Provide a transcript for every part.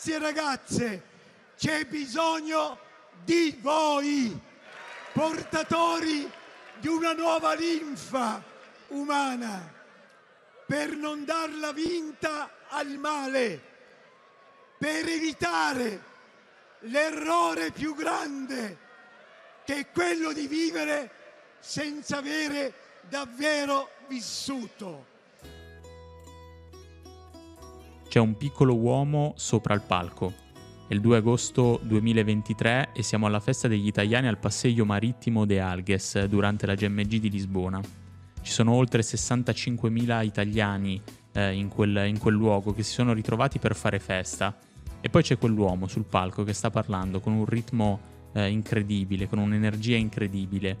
ragazzi e ragazze, c'è bisogno di voi, portatori di una nuova linfa umana, per non darla vinta al male, per evitare l'errore più grande, che è quello di vivere senza avere davvero vissuto. C'è un piccolo uomo sopra il palco. È il 2 agosto 2023 e siamo alla festa degli italiani al Passeio Marittimo de Alghes durante la GMG di Lisbona. Ci sono oltre 65.000 italiani eh, in, quel, in quel luogo che si sono ritrovati per fare festa. E poi c'è quell'uomo sul palco che sta parlando con un ritmo eh, incredibile, con un'energia incredibile.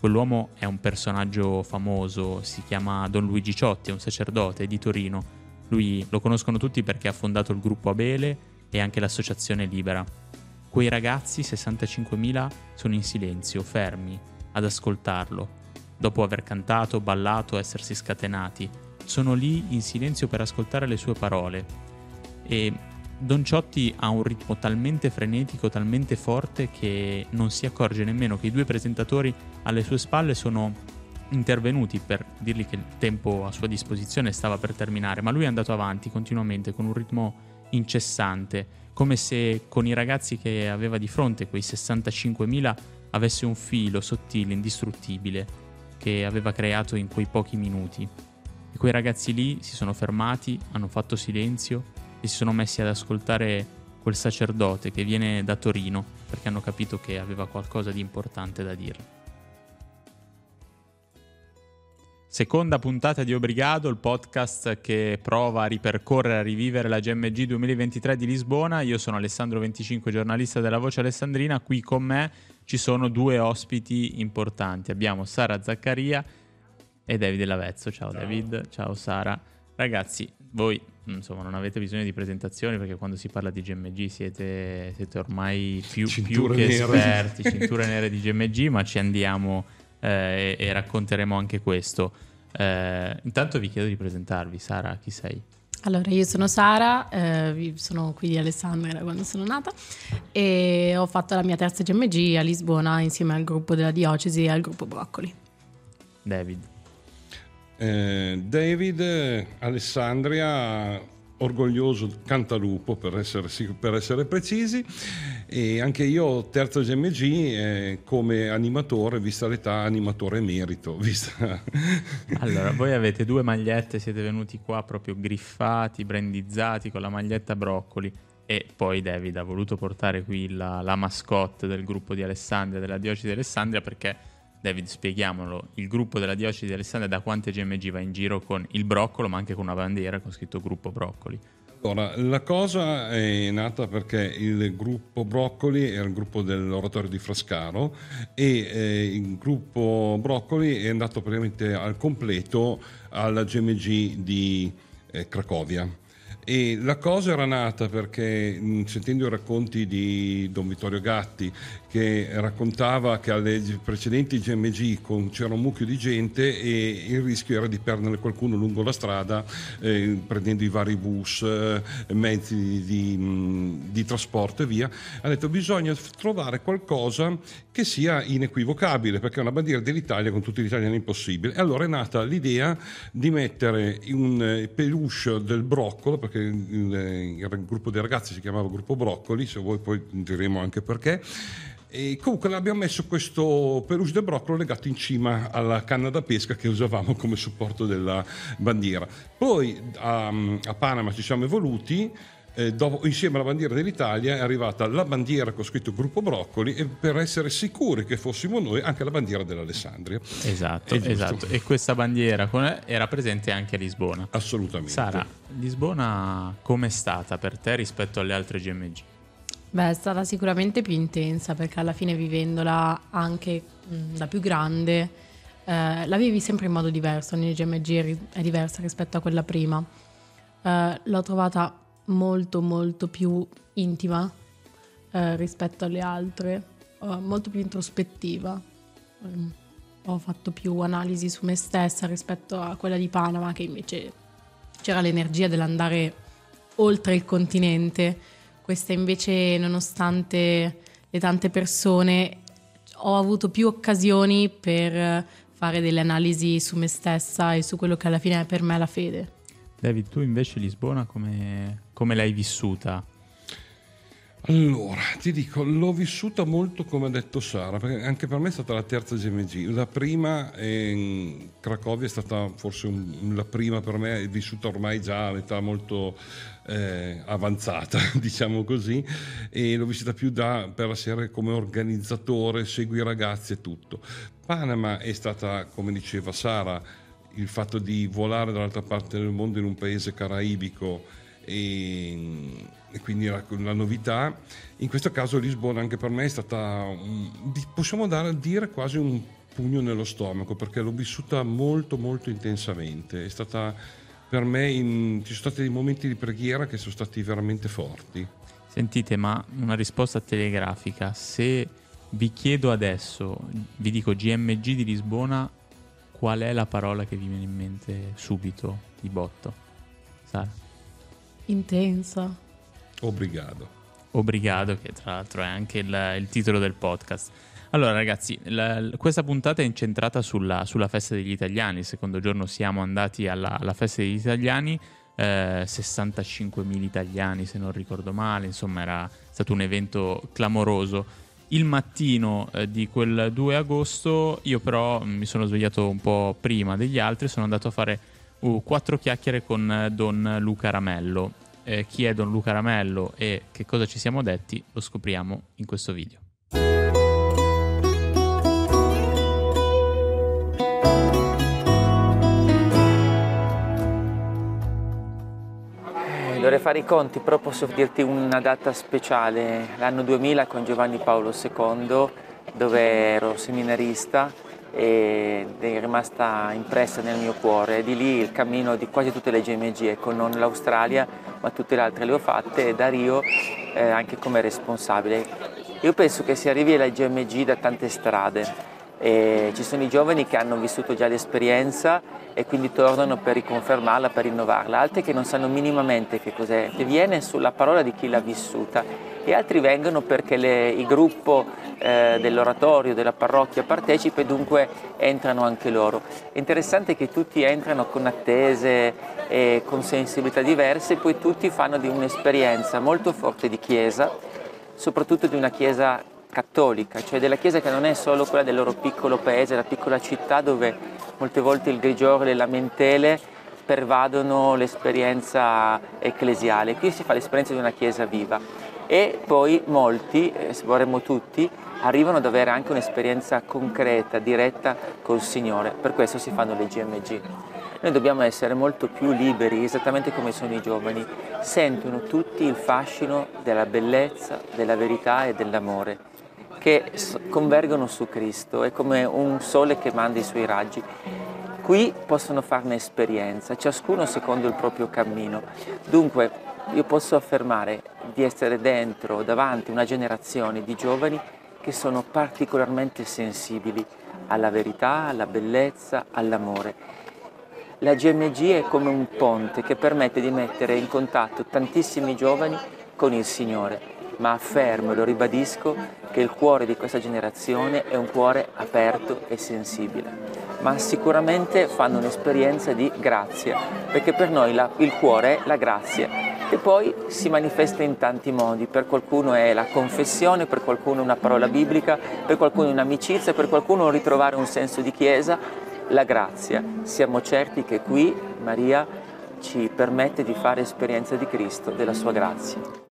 Quell'uomo è un personaggio famoso, si chiama Don Luigi Ciotti, è un sacerdote di Torino lui lo conoscono tutti perché ha fondato il gruppo Abele e anche l'associazione Libera. Quei ragazzi, 65.000, sono in silenzio, fermi, ad ascoltarlo. Dopo aver cantato, ballato, essersi scatenati, sono lì in silenzio per ascoltare le sue parole. E Don Ciotti ha un ritmo talmente frenetico, talmente forte che non si accorge nemmeno che i due presentatori alle sue spalle sono intervenuti per dirgli che il tempo a sua disposizione stava per terminare, ma lui è andato avanti continuamente con un ritmo incessante, come se con i ragazzi che aveva di fronte, quei 65.000, avesse un filo sottile, indistruttibile, che aveva creato in quei pochi minuti. E quei ragazzi lì si sono fermati, hanno fatto silenzio e si sono messi ad ascoltare quel sacerdote che viene da Torino perché hanno capito che aveva qualcosa di importante da dire. Seconda puntata di Obrigado, il podcast che prova a ripercorrere, a rivivere la GMG 2023 di Lisbona. Io sono Alessandro 25, giornalista della Voce Alessandrina. Qui con me ci sono due ospiti importanti. Abbiamo Sara Zaccaria e David Lavezzo. Ciao, Ciao. David, ciao Sara. Ragazzi, voi insomma non avete bisogno di presentazioni perché quando si parla di GMG siete, siete ormai più, più che esperti, cinture nere di GMG, ma ci andiamo eh, e, e, racconteremo anche questo. Eh, intanto vi chiedo di presentarvi. Sara, chi sei? Allora, io sono Sara, eh, sono qui di Alessandria da quando sono nata e ho fatto la mia terza GMG a Lisbona insieme al gruppo della diocesi e al gruppo Broccoli. David. Eh, David, Alessandria, orgoglioso cantalupo per essere, per essere precisi e anche io terzo GMG eh, come animatore vista l'età animatore emerito vista... allora voi avete due magliette siete venuti qua proprio griffati brandizzati con la maglietta broccoli e poi David ha voluto portare qui la, la mascotte del gruppo di Alessandria della diocesi di Alessandria perché David, spieghiamolo, il gruppo della diocesi di Alessandria da quante GMG va in giro con il broccolo, ma anche con una bandiera con scritto gruppo broccoli? Allora, la cosa è nata perché il gruppo Broccoli è il gruppo dell'oratorio di Frascaro e eh, il gruppo Broccoli è andato praticamente al completo alla GMG di eh, Cracovia. E la cosa era nata perché, sentendo i racconti di Don Vittorio Gatti, che raccontava che alle precedenti GMG c'era un mucchio di gente e il rischio era di perdere qualcuno lungo la strada eh, prendendo i vari bus, eh, mezzi di, di, di, trasporto e via. Ha detto bisogna trovare qualcosa che sia inequivocabile perché una bandiera dell'Italia con tutti gli italiani impossibile. E allora è nata l'idea di mettere un eh, peluche del broccolo, perché il, il gruppo dei ragazzi si chiamava gruppo broccoli, se vuoi poi diremo anche perché e comunque abbiamo messo questo peluche del broccolo legato in cima alla canna da pesca che usavamo come supporto della bandiera. Poi a, a Panama ci siamo evoluti. Eh, dopo, insieme alla bandiera dell'Italia è arrivata la bandiera con scritto Gruppo Broccoli e per essere sicuri che fossimo noi anche la bandiera dell'Alessandria. Esatto, esatto. E questa bandiera era presente anche a Lisbona. Assolutamente. Sara, Lisbona com'è stata per te rispetto alle altre GMG? Beh, è stata sicuramente più intensa perché alla fine vivendola anche mh, da più grande eh, la vivi sempre in modo diverso, l'NGMG è diversa rispetto a quella prima. Eh, l'ho trovata molto molto più intima eh, rispetto alle altre, molto più introspettiva. Mm, ho fatto più analisi su me stessa rispetto a quella di Panama che invece c'era l'energia dell'andare oltre il continente questa invece, nonostante le tante persone, ho avuto più occasioni per fare delle analisi su me stessa e su quello che alla fine è per me la fede. David, tu invece Lisbona come, come l'hai vissuta? Allora, ti dico, l'ho vissuta molto come ha detto Sara, perché anche per me è stata la terza GMG. La prima in Cracovia è stata forse un, la prima per me, è vissuta ormai già all'età molto eh, avanzata, diciamo così, e l'ho vissuta più da, per la serie come organizzatore, segui i ragazzi e tutto. Panama è stata, come diceva Sara, il fatto di volare dall'altra parte del mondo in un paese caraibico e, e quindi la, la, novità. In questo caso Lisbona anche per me è stata, possiamo dare, dire quasi un pugno nello stomaco perché l'ho vissuta molto molto intensamente. È stata per me, in, ci sono stati dei momenti di preghiera che sono stati veramente forti. Sentite, ma una risposta telegrafica, se vi chiedo adesso, vi dico GMG di Lisbona, qual è la parola che vi viene in mente subito di botto? Sara? Intensa. Obrigado. Obrigado, che tra l'altro è anche il, il titolo del podcast. Allora ragazzi, la, questa puntata è incentrata sulla, sulla, festa degli italiani, il secondo giorno siamo andati alla, alla festa degli italiani, eh, 65.000 italiani se non ricordo male, insomma era stato un evento clamoroso. Il mattino eh, di quel 2 agosto io però mi sono svegliato un po' prima degli altri, sono andato a fare uh, quattro chiacchiere con eh, Don Luca Ramello. Eh, chi è Don Luca Ramello e che cosa ci siamo detti lo scopriamo in questo video. Eh, dovrei fare i conti, però posso dirti una data speciale, l'anno 2000 con Giovanni Paolo II, dove ero seminarista ed è rimasta impressa nel mio cuore. Di lì il cammino di quasi tutte le GMG, ecco, non l'Australia, ma tutte le altre le ho fatte da Rio eh, anche come responsabile. Io penso che si arrivi alla GMG da tante strade. E ci sono i giovani che hanno vissuto già l'esperienza e quindi tornano per riconfermarla, per rinnovarla, altri che non sanno minimamente che cos'è, che viene sulla parola di chi l'ha vissuta e altri vengono perché le, il gruppo eh, dell'oratorio, della parrocchia partecipa e dunque entrano anche loro. È interessante che tutti entrano con attese e con sensibilità diverse, poi tutti fanno di un'esperienza molto forte di chiesa, soprattutto di una chiesa cattolica, cioè della chiesa che non è solo quella del loro piccolo paese, la piccola città dove molte volte il grigiore, le lamentele pervadono l'esperienza ecclesiale. Qui si fa l'esperienza di una chiesa viva e poi molti, eh, vorremmo tutti, arrivano ad avere anche un'esperienza concreta, diretta col Signore, per questo si fanno le GMG. Noi dobbiamo essere molto più liberi, esattamente come sono i giovani, sentono tutti il fascino della bellezza, della verità e dell'amore, che convergono su Cristo, è come un sole che manda i suoi raggi. Qui possono farne esperienza, ciascuno secondo il proprio cammino. Dunque, io posso affermare di essere dentro, davanti una generazione di giovani che sono particolarmente sensibili alla verità, alla bellezza, all'amore. La GMG è come un ponte che permette di mettere in contatto tantissimi giovani con il Signore, ma affermo e lo ribadisco che il cuore di questa generazione è un cuore aperto e sensibile, ma sicuramente fanno un'esperienza di grazia, perché per noi la, il cuore è la grazia e poi si manifesta in tanti modi, per qualcuno è la confessione, per qualcuno una parola biblica, per qualcuno un'amicizia, per qualcuno ritrovare un senso di chiesa, la grazia. Siamo certi che qui Maria ci permette di fare esperienza di Cristo, della sua grazia.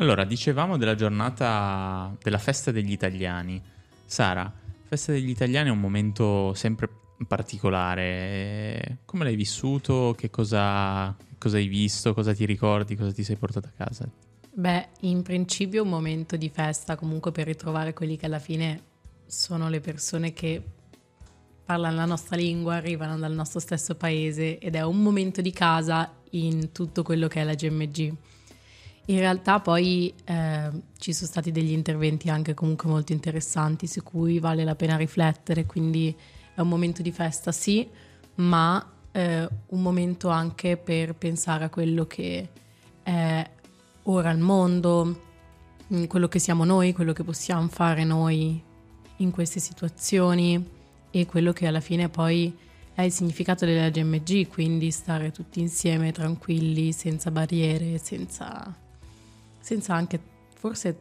Allora, dicevamo della giornata della festa degli italiani. Sara, festa degli italiani è un momento sempre particolare. Come l'hai vissuto? Che cosa, cosa hai visto? Cosa ti ricordi? Cosa ti sei portato a casa? Beh, in principio un momento di festa comunque per ritrovare quelli che alla fine sono le persone che parlano la nostra lingua, arrivano dal nostro stesso paese ed è un momento di casa in tutto quello che è la GMG. In realtà poi eh, ci sono stati degli interventi anche comunque molto interessanti su cui vale la pena riflettere, quindi è un momento di festa sì, ma eh, un momento anche per pensare a quello che è ora il mondo, mm, quello che siamo noi, quello che possiamo fare noi in queste situazioni e quello che alla fine poi è il significato della GMG, quindi stare tutti insieme tranquilli, senza barriere, senza senza anche forse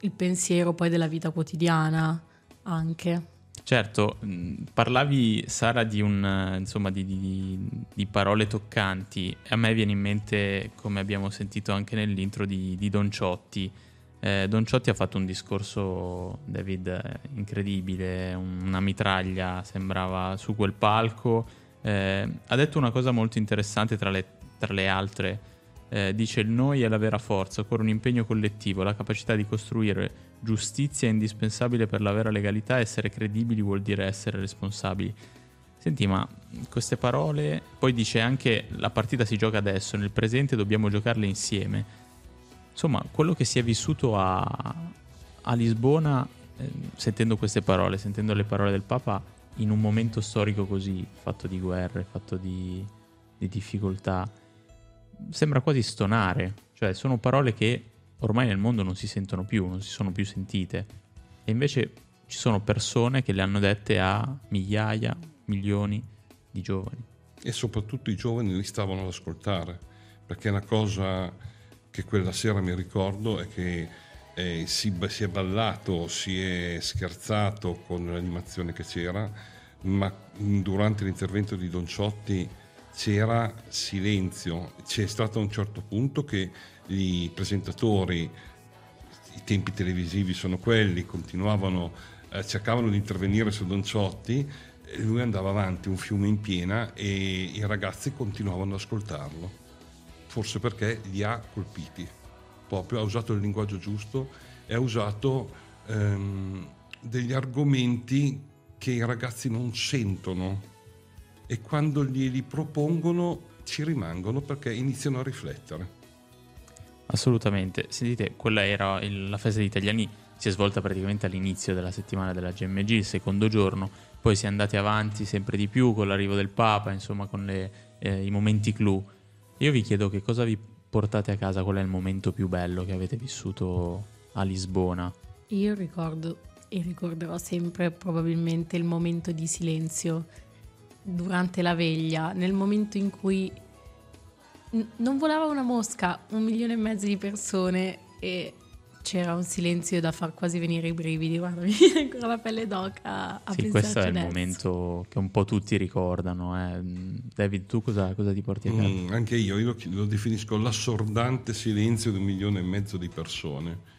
il pensiero poi della vita quotidiana anche. Certo, parlavi Sara di, un, insomma, di, di, di, parole toccanti. A me viene in mente, come abbiamo sentito anche nell'intro, di, Don Ciotti. Eh, Don Ciotti ha fatto un discorso, David, incredibile, una mitraglia sembrava su quel palco. Eh, ha detto una cosa molto interessante tra le, tra le altre eh, dice il noi è la vera forza, occorre un impegno collettivo, la capacità di costruire giustizia è indispensabile per la vera legalità, essere credibili vuol dire essere responsabili. Senti, ma queste parole, poi dice anche la partita si gioca adesso, nel presente dobbiamo giocarle insieme. Insomma, quello che si è vissuto a, a Lisbona, eh, sentendo queste parole, sentendo le parole del Papa, in un momento storico così, fatto di guerre, fatto di, di difficoltà, sembra quasi stonare, cioè sono parole che ormai nel mondo non si sentono più, non si sono più sentite. E invece ci sono persone che le hanno dette a migliaia, milioni di giovani. E soprattutto i giovani li stavano ad ascoltare, perché una cosa che quella sera mi ricordo è che eh, si, si, è ballato, si è scherzato con l'animazione che c'era, ma durante l'intervento di Don Ciotti c'era silenzio, c'è stato a un certo punto che i presentatori, i tempi televisivi sono quelli, continuavano, eh, cercavano di intervenire su Don Ciotti, lui andava avanti un fiume in piena e i ragazzi continuavano ad ascoltarlo, forse perché li ha colpiti, proprio ha usato il linguaggio giusto e ha usato ehm, degli argomenti che i ragazzi non sentono e quando glieli propongono ci rimangono perché iniziano a riflettere. Assolutamente. Sentite, quella era il, la festa degli italiani, si è svolta praticamente all'inizio della settimana della GMG, il secondo giorno, poi si è andati avanti sempre di più con l'arrivo del Papa, insomma con le, eh, i momenti clou. Io vi chiedo che cosa vi portate a casa, qual è il momento più bello che avete vissuto a Lisbona? Io ricordo e ricorderò sempre probabilmente il momento di silenzio durante la veglia, nel momento in cui n- non volava una mosca, un milione e mezzo di persone e c'era un silenzio da far quasi venire i brividi, guarda, mi viene ancora la pelle d'oca a Sì, questo è il momento che un po' tutti ricordano. Eh. David, tu cosa, cosa, ti porti a casa? Mm, anche io, io lo definisco l'assordante silenzio di un milione e mezzo di persone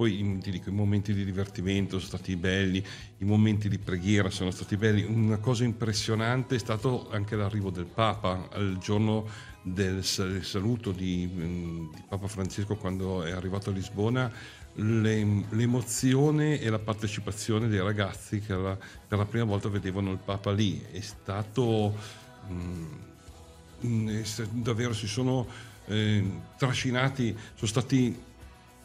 poi ti dico, i momenti di divertimento sono stati belli, i momenti di preghiera sono stati belli. Una cosa impressionante è stato anche l'arrivo del Papa al giorno del saluto di, di Papa Francesco quando è arrivato a Lisbona. Le, l'emozione e la partecipazione dei ragazzi che la, per la prima volta vedevano il Papa lì è stato mh, è stato, davvero si sono eh, trascinati, sono stati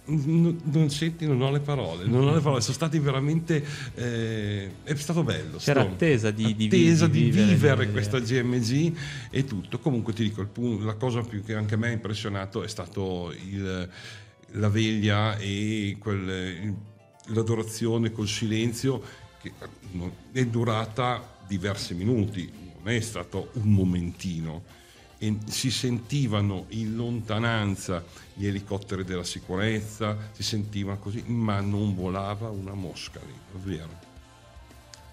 non, non, senti, non ho le parole, non ho le parole, sono stati veramente. Eh, è stato bello. C'era sto, attesa di, di, attesa di, di vivere, vivere questa GMG e tutto. Comunque ti dico, punto, la cosa più che anche a me ha impressionato è stato il, la veglia e quel, l'adorazione col silenzio che è durata diversi minuti, non è stato un momentino e si sentivano in lontananza gli elicotteri della sicurezza, si sentiva così, ma non volava una mosca lì, davvero.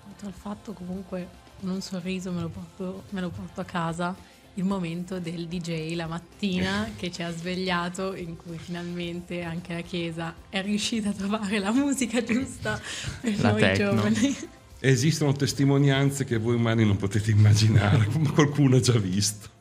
Quanto al fatto comunque un sorriso me lo, porto, me lo porto a casa il momento del DJ la mattina che ci ha svegliato in cui finalmente anche la chiesa è riuscita a trovare la musica giusta per la noi techno. giovani. Esistono testimonianze che voi umani non potete immaginare, come qualcuno ha già visto.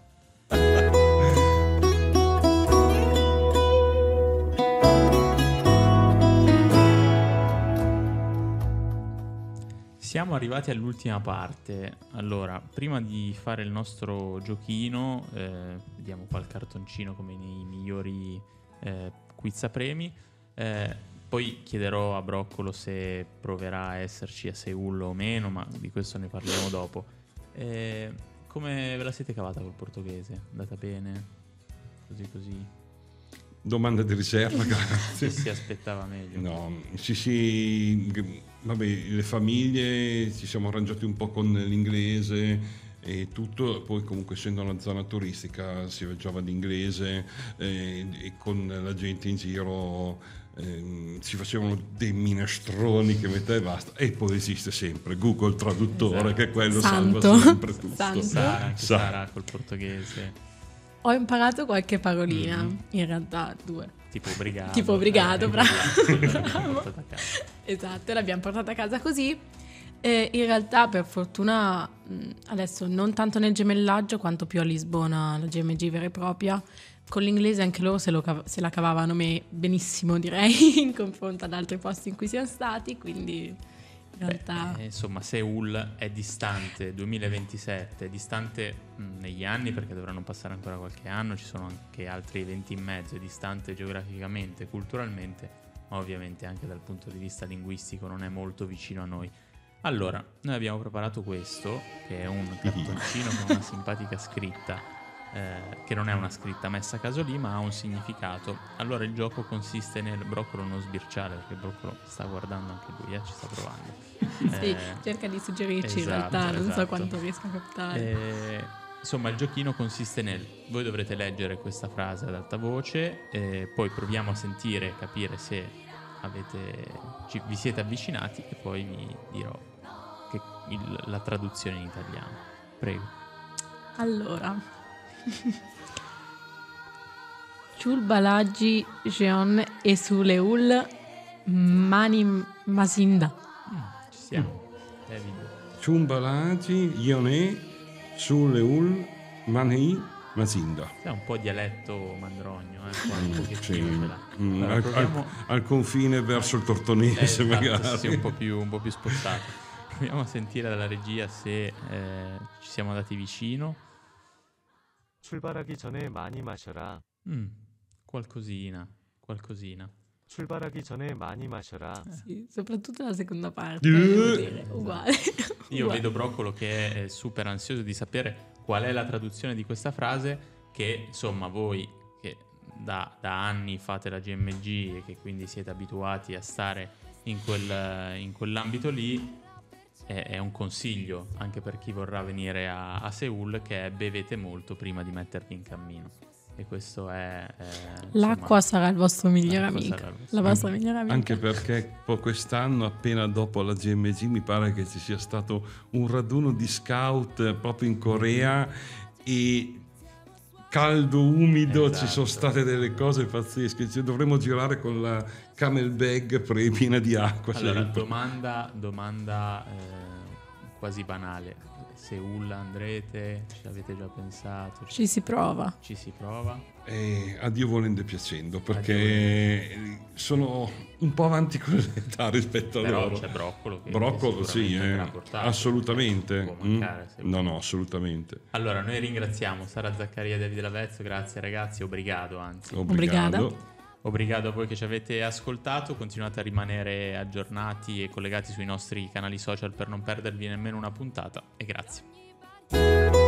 Arrivati all'ultima parte. Allora, prima di fare il nostro giochino, eh, vediamo qua il cartoncino come nei migliori eh, quiz a premi. Eh, poi chiederò a Broccolo se proverà a esserci a Seul o meno, ma di questo ne parliamo dopo. Eh, come ve la siete cavata col portoghese? Andata bene? Così così? Domanda di riserva, Se si aspettava meglio. No, sì, sì, vabbè, le famiglie ci siamo arrangiati un po' con l'inglese e tutto, poi comunque essendo una zona turistica si viaggiava d'inglese eh, e con la gente in giro eh, si facevano dei minestroni che metà e basta e poi esiste sempre Google Traduttore esatto. che quello Santo. salva sempre tutto. Santo. Sara, Sara col portoghese. Ho imparato qualche parolina, Mm. in realtà due. Tipo obbligato. Tipo Eh, bravo. l'abbiamo Bravo. casa. Esatto, l'abbiamo portata a casa così. E in realtà, per fortuna, adesso non tanto nel gemellaggio quanto più a Lisbona, la GMG vera e propria. Con l'inglese anche loro se, lo cav- se la cavavano me benissimo, direi, in confronto ad altri posti in cui siamo stati. Quindi, in realtà, Beh, eh, insomma, Seul è distante, 2027, è distante mh, negli anni perché dovranno passare ancora qualche anno, ci sono anche altri eventi in mezzo, è distante geograficamente, culturalmente, ma ovviamente anche dal punto di vista linguistico non è molto vicino a noi. Allora, noi abbiamo preparato questo, che è un cartoncino con una simpatica scritta, eh, che non è una scritta messa a caso lì, ma ha un significato. Allora il gioco consiste nel broccolo non sbirciare, perché il broccolo sta guardando anche lui, eh, ci sta provando. sì, Eh, cerca di suggerirci in esatto, realtà, non so esatto. quanto riesco a captare. eh, insomma, il giochino consiste nel voi dovrete leggere questa frase ad alta voce, eh, poi proviamo a sentire, capire se avete, ci- vi siete avvicinati e poi vi dirò il- la traduzione in italiano. Prego. Allora, Chul Balaji Jeon e Suleul Mani Masinda. Mm, ci siamo. David. Ciumbalagi, Ione, Suleul, Manei, Masinda. È un po' dialetto mandrogno, eh? Mm, sì. Mm, al, proviamo- al- al confine verso il tortonese Eh, esatto, magari. sì, un po' più, un po' più spostato. Proviamo a sentire dalla regia se eh, ci siamo andati vicino. 출발하기 전에 많이 마셔라. Mm, qualcosina, qualcosina. 출발하기 전에 많이 마셔라. Sì, soprattutto la seconda parte. Eh. devo dire, Uguale. Io Uguale. vedo Broccolo che è eh, super ansioso di sapere qual è la traduzione di questa frase che insomma voi che da, da anni fate la GMG e che quindi siete abituati a stare in, quel- in quell'ambito lì è, è un consiglio anche per chi vorrà venire a, a Seul che è bevete molto prima di mettervi in cammino e questo è eh, L'acqua insomma, sarà il vostro migliore amico. La vostra Anche- migliore amica. Anche perché quest'anno, appena dopo la GMG, mi pare che ci sia stato un raduno di scout proprio in Corea e caldo, umido, Esatto. ci sono state delle cose pazzesche. Cioè, dovremmo girare con la camel bag piena di acqua. Allora, sempre. domanda, domanda eh, quasi banale. Seul andrete? Ci avete già pensato? Ci si prova. ci si prova? Eh, a Dio volendo e piacendo, perché sono un po' avanti con l'età rispetto a Però loro. c'è Broccolo che Broccolo, sì, eh, verrà portato, assolutamente. perché può mancare, Mm. se- No, no, assolutamente. Allora, noi ringraziamo Sara Zaccaria e Davide Lavezzo, grazie ragazzi, obrigado anzi. Obrigado. Obrigada. Obrigado a voi che ci avete ascoltato, continuate a rimanere aggiornati e collegati sui nostri canali social per non perdervi nemmeno una puntata e grazie.